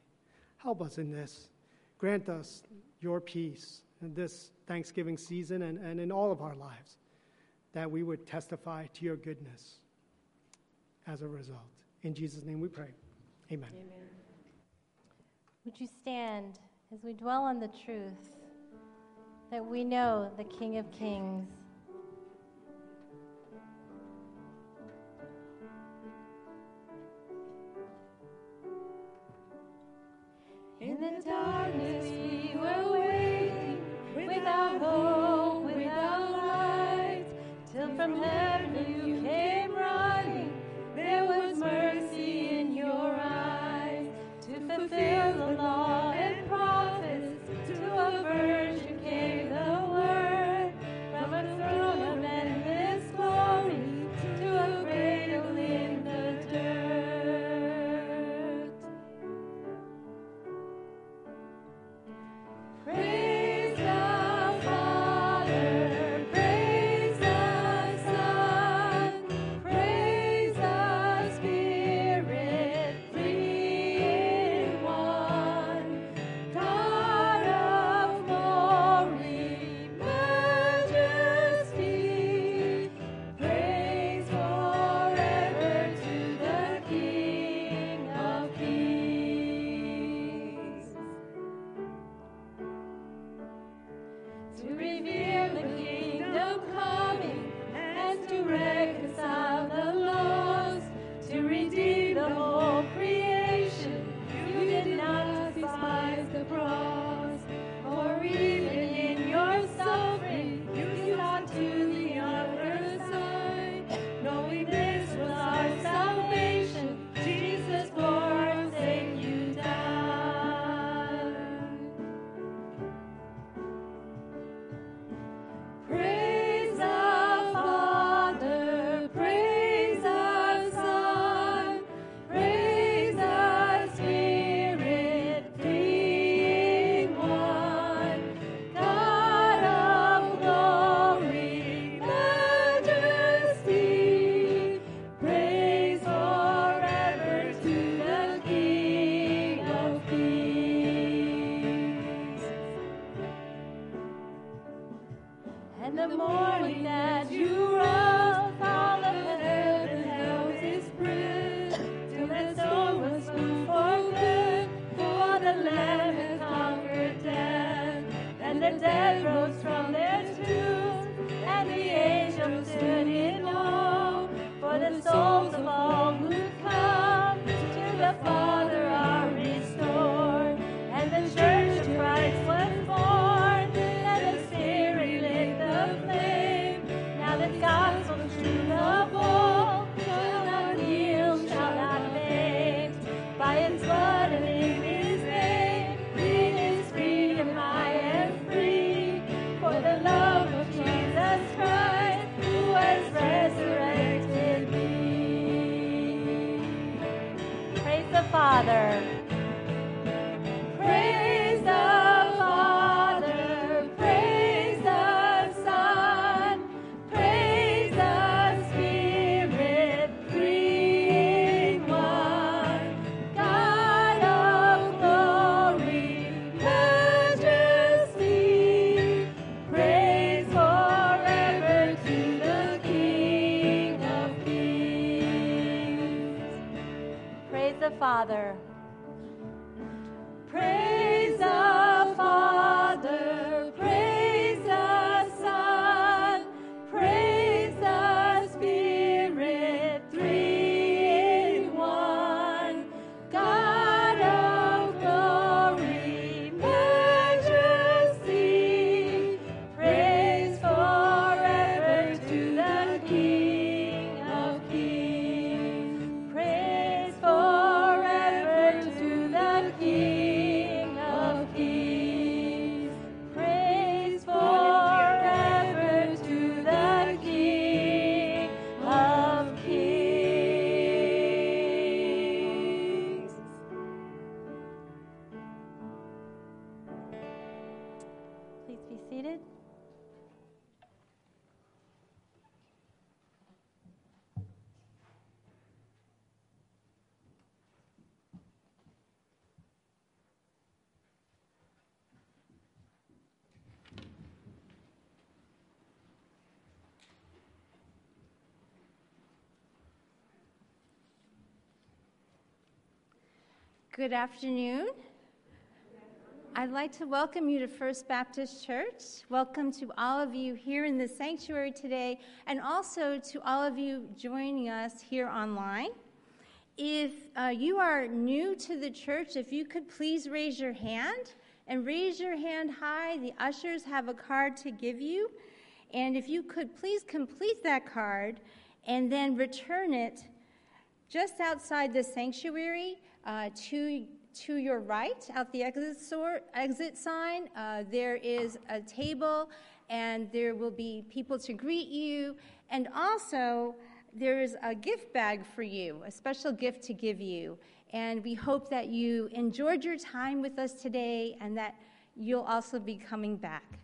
Help us in this. Grant us your peace in this Thanksgiving season and, and in all of our lives, that we would testify to your goodness as a result. In Jesus' name we pray. Amen. Amen. Would you stand as we dwell on the truth that we know the King of Kings from heaven Praise the Father. Good afternoon. I'd like to welcome you to First Baptist Church. Welcome to all of you here in the sanctuary today, and also to all of you joining us here online. If uh, you are new to the church, if you could please raise your hand and raise your hand high, the ushers have a card to give you. And if you could please complete that card and then return it just outside the sanctuary uh, to to your right out the exit, sor- exit sign uh, there is a table and there will be people to greet you. And also there is a gift bag for you a special gift to give you. And we hope that you enjoyed your time with us today and that you'll also be coming back.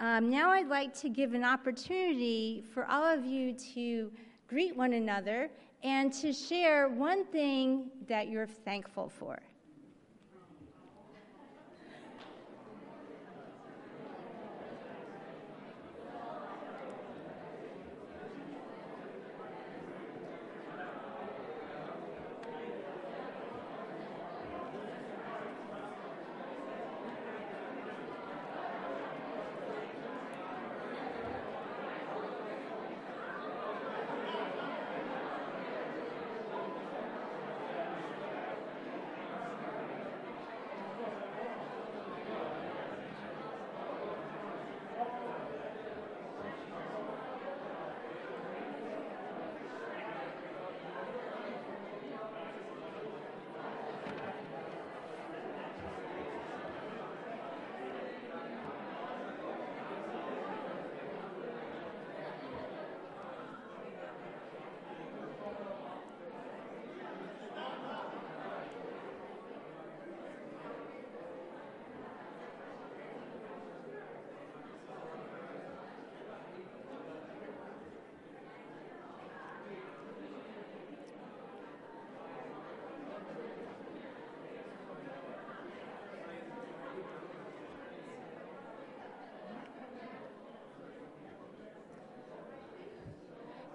Um, now I'd like to give an opportunity for all of you to greet one another and to share one thing that you're thankful for.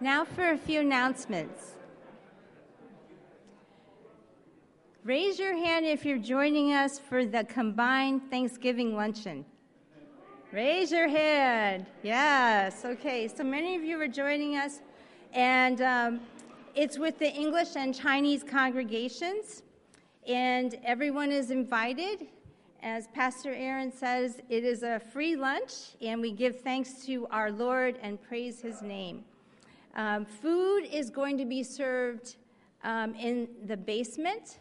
Now for a few announcements. Raise your hand if you're joining us for the combined Thanksgiving luncheon. Raise your hand. Yes. Okay. So many of you are joining us, and um, it's with the English and Chinese congregations, and everyone is invited. As Pastor Aaron says, it is a free lunch, and we give thanks to our Lord and praise his name. Um, food is going to be served um, in the basement.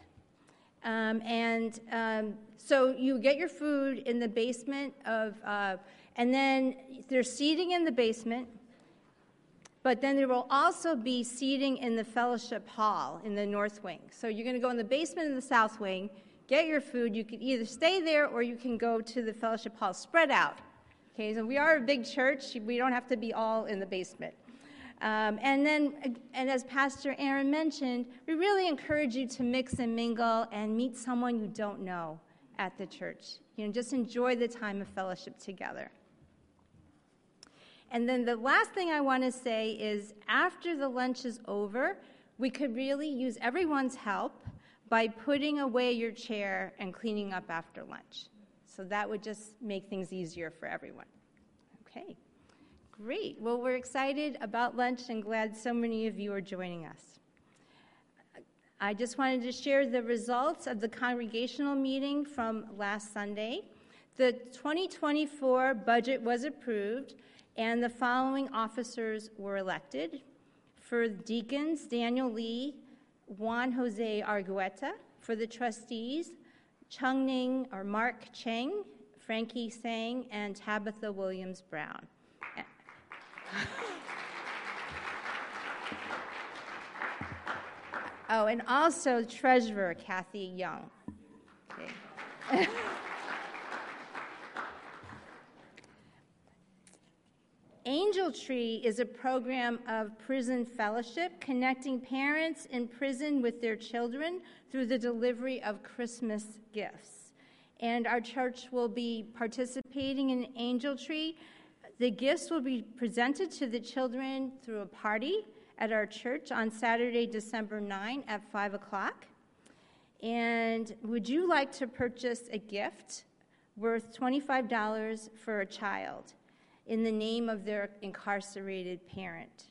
Um, and um, so you get your food in the basement of, uh, and then there's seating in the basement. But then there will also be seating in the fellowship hall in the north wing. So you're going to go in the basement in the south wing, get your food. You can either stay there or you can go to the fellowship hall, spread out. Okay, so we are a big church. We don't have to be all in the basement. Um, and then, and as Pastor Aaron mentioned, we really encourage you to mix and mingle and meet someone you don't know at the church. You know, just enjoy the time of fellowship together. And then the last thing I want to say is after the lunch is over, we could really use everyone's help by putting away your chair and cleaning up after lunch. So that would just make things easier for everyone. Okay, great. Well, we're excited about lunch and glad so many of you are joining us. I just wanted to share the results of the congregational meeting from last Sunday. The 2024 budget was approved and the following officers were elected. For deacons, Daniel Lee, Juan Jose Argueta. For the trustees, Chung Ning or Mark Cheng, Frankie Sang, and Tabitha Williams Brown. Oh, and also treasurer Kathy Young. Okay. Angel Tree is a program of prison fellowship connecting parents in prison with their children through the delivery of Christmas gifts. And our church will be participating in Angel Tree. The gifts will be presented to the children through a party at our church on Saturday, December 9 at 5 o'clock. And would you like to purchase a gift worth $25 for a child? in the name of their incarcerated parent.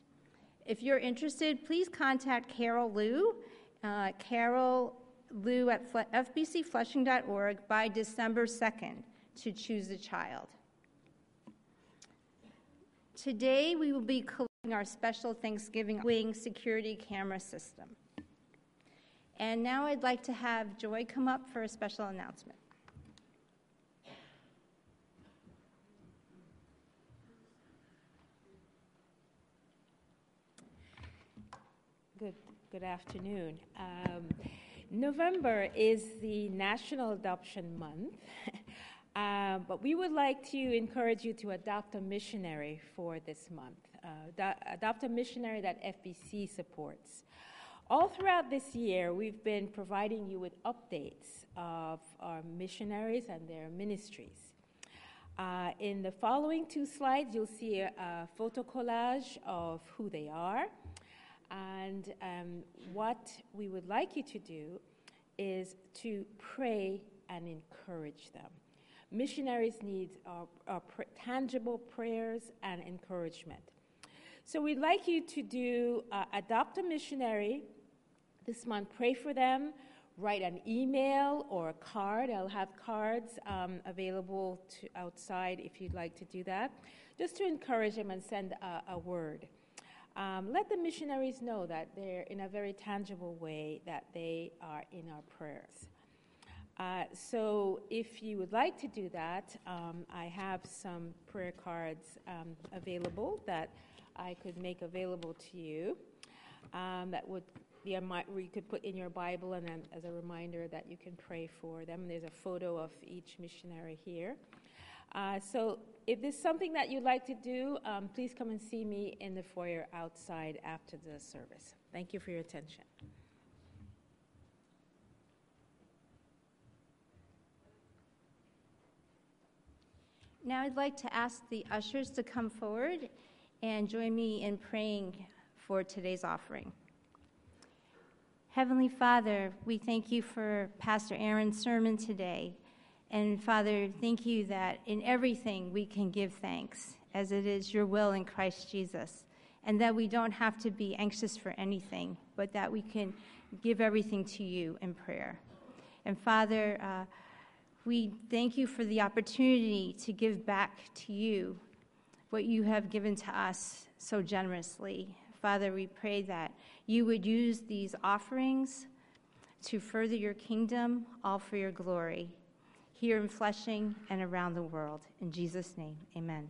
If you're interested, please contact Carol Liu, uh, Carol Liu at fbcflushing.org by December 2nd to choose a child. Today, we will be collecting our special Thanksgiving wing security camera system. And now I'd like to have Joy come up for a special announcement. Good good afternoon. Um, November is the National Adoption Month, uh, but we would like to encourage you to adopt a missionary for this month. Uh, adopt a missionary that FBC supports. All throughout this year, we've been providing you with updates of our missionaries and their ministries. Uh, in the following two slides, you'll see a, a photo collage of who they are and um, what we would like you to do is to pray and encourage them. Missionaries need our, our pr- tangible prayers and encouragement. So we'd like you to do uh, adopt a missionary this month. Pray for them. Write an email or a card. I'll have cards um, available to outside if you'd like to do that, just to encourage them and send a, a word. Um, let the missionaries know that they're in a very tangible way that they are in our prayers. Uh, so, if you would like to do that, um, I have some prayer cards um, available that I could make available to you. Um, that would be a, you could put in your Bible, and then as a reminder that you can pray for them. There's a photo of each missionary here. Uh, so if there's something that you'd like to do, um, please come and see me in the foyer outside after the service. Thank you for your attention. Now I'd like to ask the ushers to come forward and join me in praying for today's offering. Heavenly Father, we thank you for Pastor Aaron's sermon today. And Father, thank you that in everything we can give thanks, as it is your will in Christ Jesus. and that we don't have to be anxious for anything, but that we can give everything to you in prayer. And Father, uh, we thank you for the opportunity to give back to you what you have given to us so generously. Father, we pray that you would use these offerings to further your kingdom, all for your glory, here in Flushing and around the world. In Jesus' name, amen.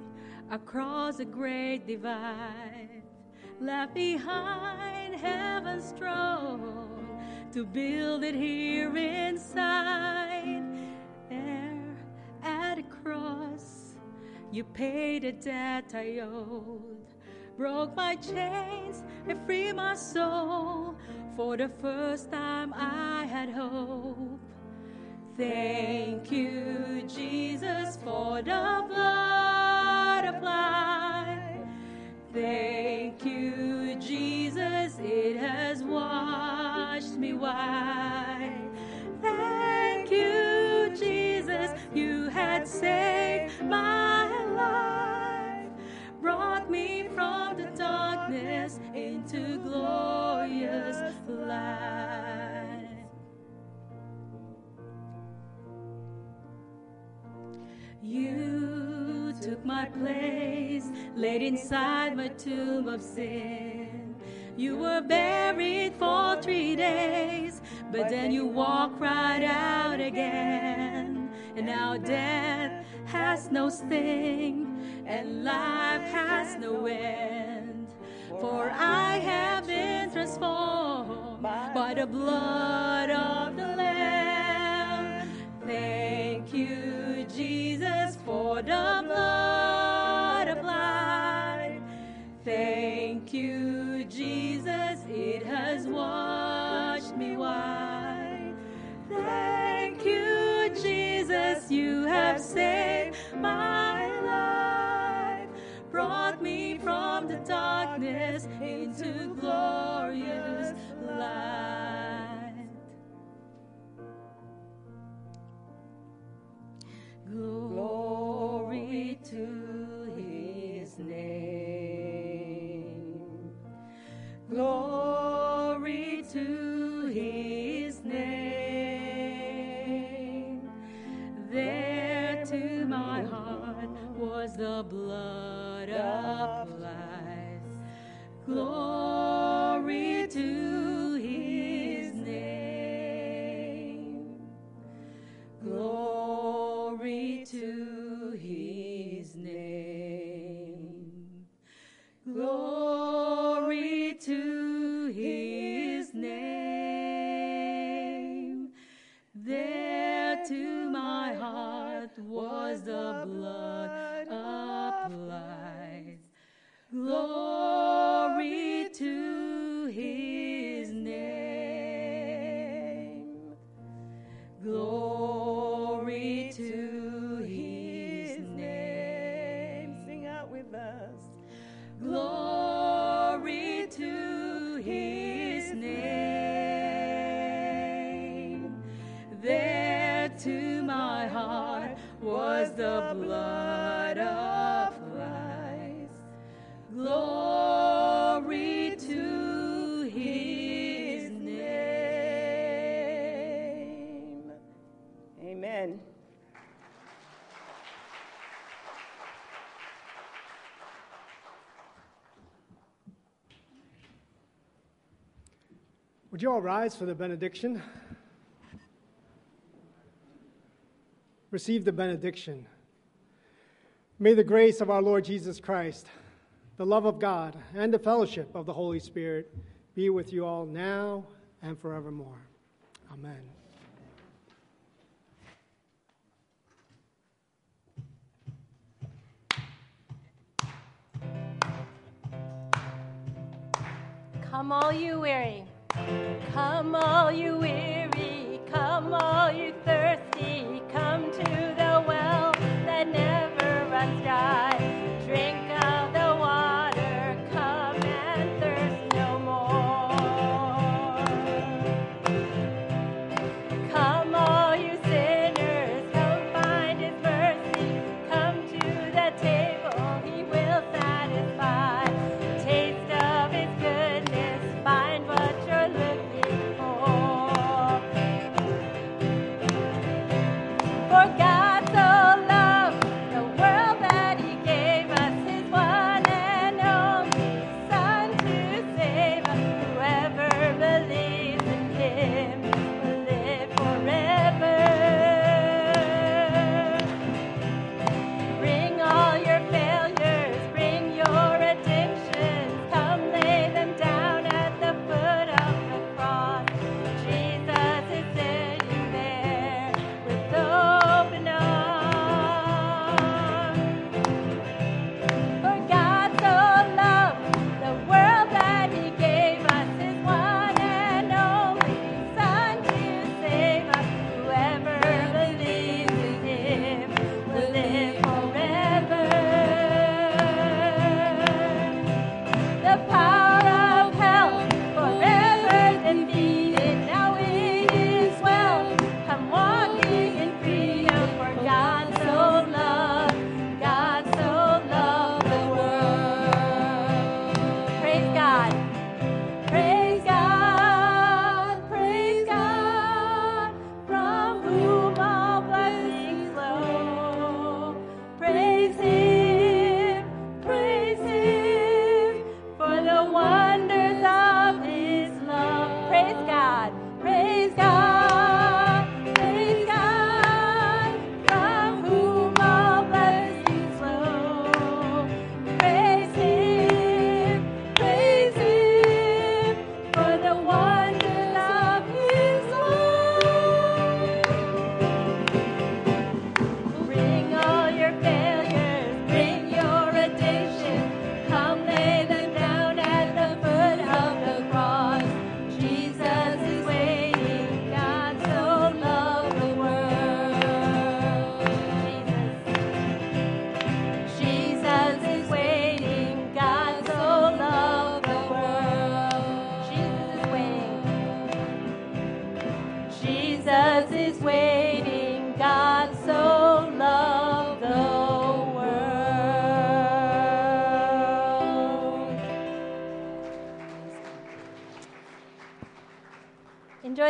across a great divide, left behind heaven's throne to build it here inside. There at the cross, you paid a debt I owed, broke my chains and freed my soul. For the first time, I had hope. Thank you, Jesus, for the blood applied. Thank you, Jesus, it has washed me white. Thank you, Jesus, you had saved my life, brought me from the darkness into glorious light. You took my place, laid inside my tomb of sin. You were buried for three days, but then you walked right out again. And now death has no sting, and life has no end. For I have been transformed by the blood of the Lamb. You, The blood. Thank you, Jesus, it has washed me white. Thank you, Jesus, you have saved my life, brought me from the darkness into Would you all rise for the benediction? Receive the benediction. May the grace of our Lord Jesus Christ, the love of God, and the fellowship of the Holy Spirit be with you all now and forevermore. Amen. Come all you weary. Come all you weary, come all you thirsty.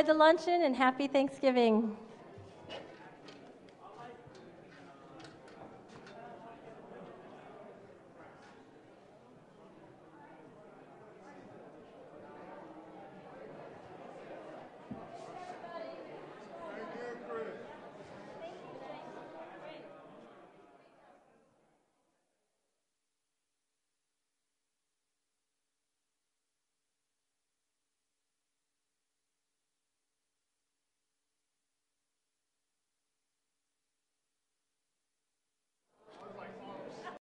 enjoy the luncheon and happy Thanksgiving.